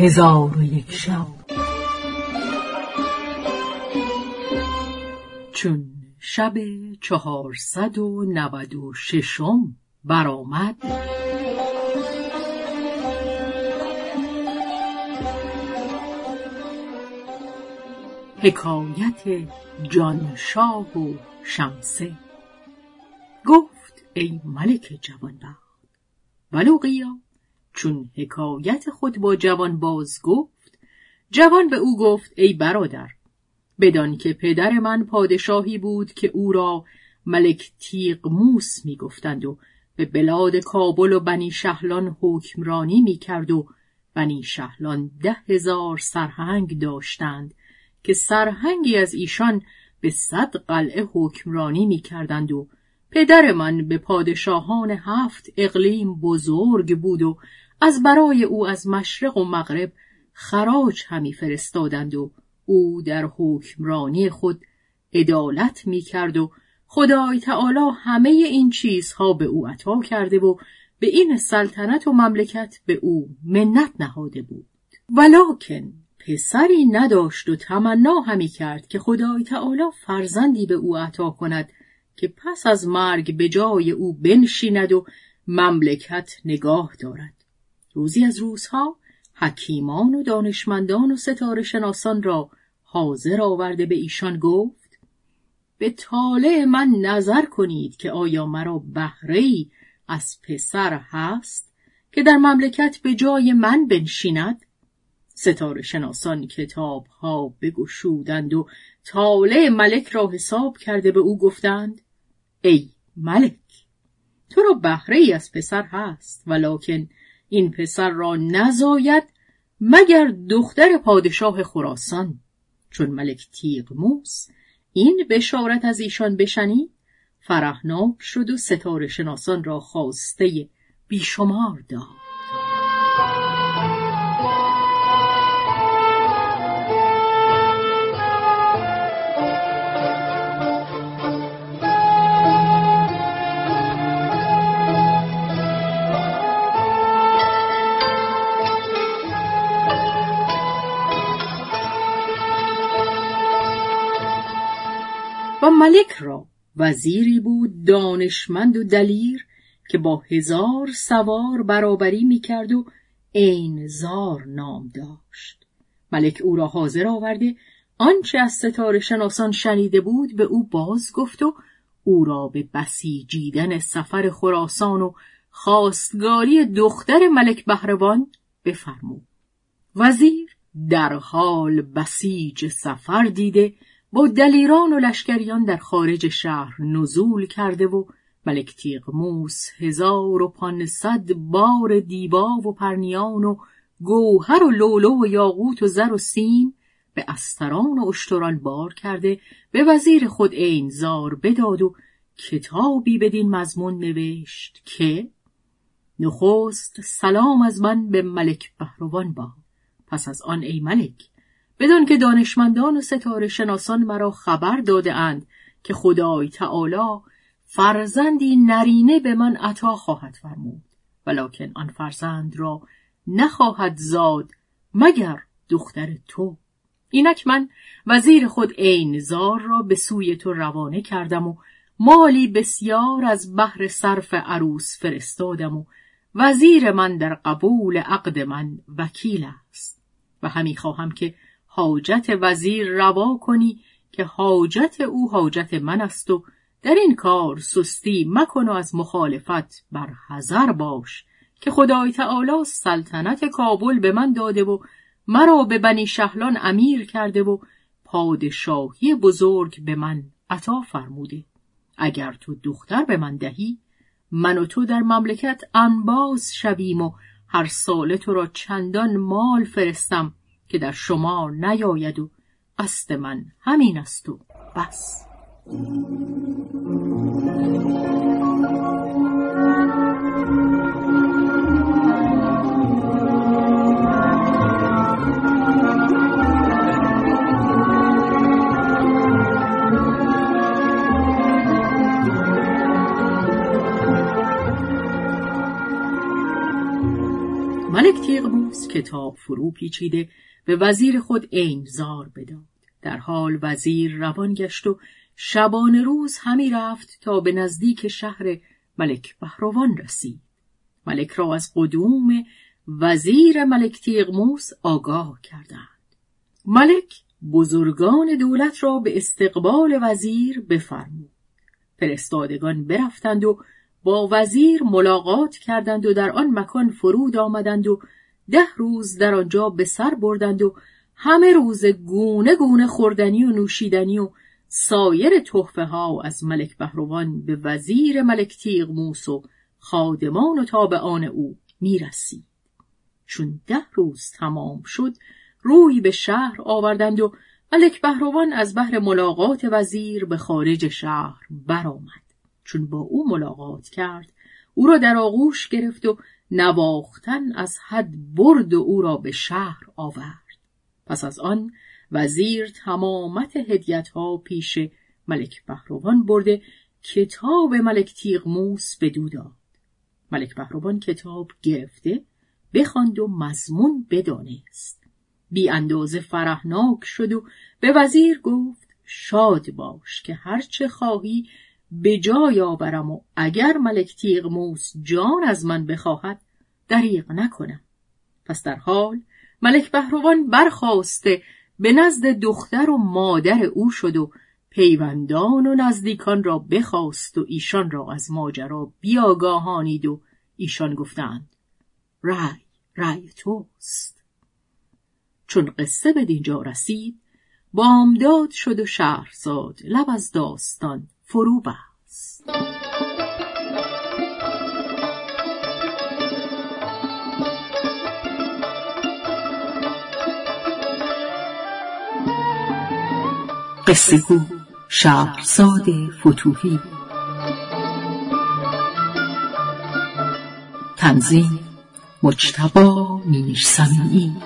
هزار و یک شب. چون شب چهارصد و نود و ششم برآمد حکایت جانشاه و شمسه. گفت ای ملک جوانبخت ولوقیا چون حکایت خود با جوان باز گفت جوان به او گفت ای برادر بدان که پدر من پادشاهی بود که او را ملک موس می گفتند و به بلاد کابل و بنی شهلان حکمرانی می کرد و بنی شهلان ده هزار سرهنگ داشتند که سرهنگی از ایشان به صد قلعه حکمرانی می کردند و پدر من به پادشاهان هفت اقلیم بزرگ بود و از برای او از مشرق و مغرب خراج همی فرستادند و او در حکمرانی خود عدالت می کرد و خدای تعالی همه این چیزها به او عطا کرده و به این سلطنت و مملکت به او منت نهاده بود. ولکن پسری نداشت و تمنا همی کرد که خدای تعالی فرزندی به او عطا کند که پس از مرگ به جای او بنشیند و مملکت نگاه دارد. روزی از روزها حکیمان و دانشمندان و ستاره شناسان را حاضر آورده به ایشان گفت به طالع من نظر کنید که آیا مرا بهره از پسر هست که در مملکت به جای من بنشیند؟ ستاره شناسان کتاب ها بگشودند و طالع ملک را حساب کرده به او گفتند ای ملک تو را بهره از پسر هست ولکن این پسر را نزاید مگر دختر پادشاه خراسان؟ چون ملک تیغموس این بشارت از ایشان بشنید فرهناک شد و ستاره شناسان را خواسته بیشمار داد. و ملک را وزیری بود دانشمند و دلیر که با هزار سوار برابری می‌کرد و عین زار نام داشت. ملک او را حاضر آورده آنچه از ستاره شناسان شنیده بود به او باز گفت و او را به بسیجیدن سفر خراسان و خواستگاری دختر ملک بهروان بفرمود. وزیر در حال بسیج سفر دیده با دلیران و لشکریان در خارج شهر نزول کرده و ملک موس هزار و پانصد بار دیبا و پرنیان و گوهر و لولو و یاقوت و زر و سیم به استران و اشتران بار کرده به وزیر خود زار بداد و کتابی بدین مضمون نوشت که نخست سلام از من به ملک بهروان با پس از آن ای ملک بدان که دانشمندان و ستاره شناسان مرا خبر داده اند که خدای تعالی فرزندی نرینه به من عطا خواهد فرمود ولکن آن فرزند را نخواهد زاد مگر دختر تو. اینک من وزیر خود عین زار را به سوی تو روانه کردم و مالی بسیار از بحر صرف عروس فرستادم و وزیر من در قبول عقد من وکیل است. و همی خواهم که حاجت وزیر روا کنی که حاجت او حاجت من است و در این کار سستی مکن و از مخالفت بر حذر باش که خدای تعالی سلطنت کابل به من داده و مرا به بنی شهلان امیر کرده و پادشاهی بزرگ به من عطا فرموده. اگر تو دختر به من دهی من و تو در مملکت انباز شویم و هر ساله تو را چندان مال فرستم که در شما نیاید و قصد من همین است و بس. ملک تیغموز کتاب فرو پیچیده به وزیر خود زار بداد. در حال وزیر روان گشت و شبان روز همی رفت تا به نزدیک شهر ملک بهروان رسید. ملک را از قدوم وزیر ملک تیغموس آگاه کردند. ملک بزرگان دولت را به استقبال وزیر بفرمود. فرستادگان برفتند و با وزیر ملاقات کردند و در آن مکان فرود آمدند و ده روز در آنجا به سر بردند و همه روز گونه گونه خوردنی و نوشیدنی و سایر تحفه ها از ملک بهروان به وزیر ملک تیغموس و خادمان و تابعان او می‌رسید. چون ده روز تمام شد روی به شهر آوردند و ملک بهروان از بهر ملاقات وزیر به خارج شهر برآمد. چون با او ملاقات کرد او را در آغوش گرفت و نواختن از حد برد و او را به شهر آورد. پس از آن وزیر تمامت هدیت ها پیش ملک بهروان برده کتاب ملک تیغموس به داد. ملک بهروان کتاب گرفته بخواند و مضمون بدانست. بی اندازه فرحناک شد و به وزیر گفت شاد باش که هرچه خواهی به جای آورم و اگر ملک تیغموس جان از من بخواهد دریغ نکنم. پس در حال ملک بهروان برخواسته به نزد دختر و مادر او شد و پیوندان و نزدیکان را بخواست و ایشان را از ماجرا بیاگاهانید و ایشان گفتند رای رای توست. چون قصه به دینجا رسید بامداد شد و شهرزاد لب از داستان فرو بست. قصه گو شهرزاد فتوحی تنظیم مجتبا میرسمی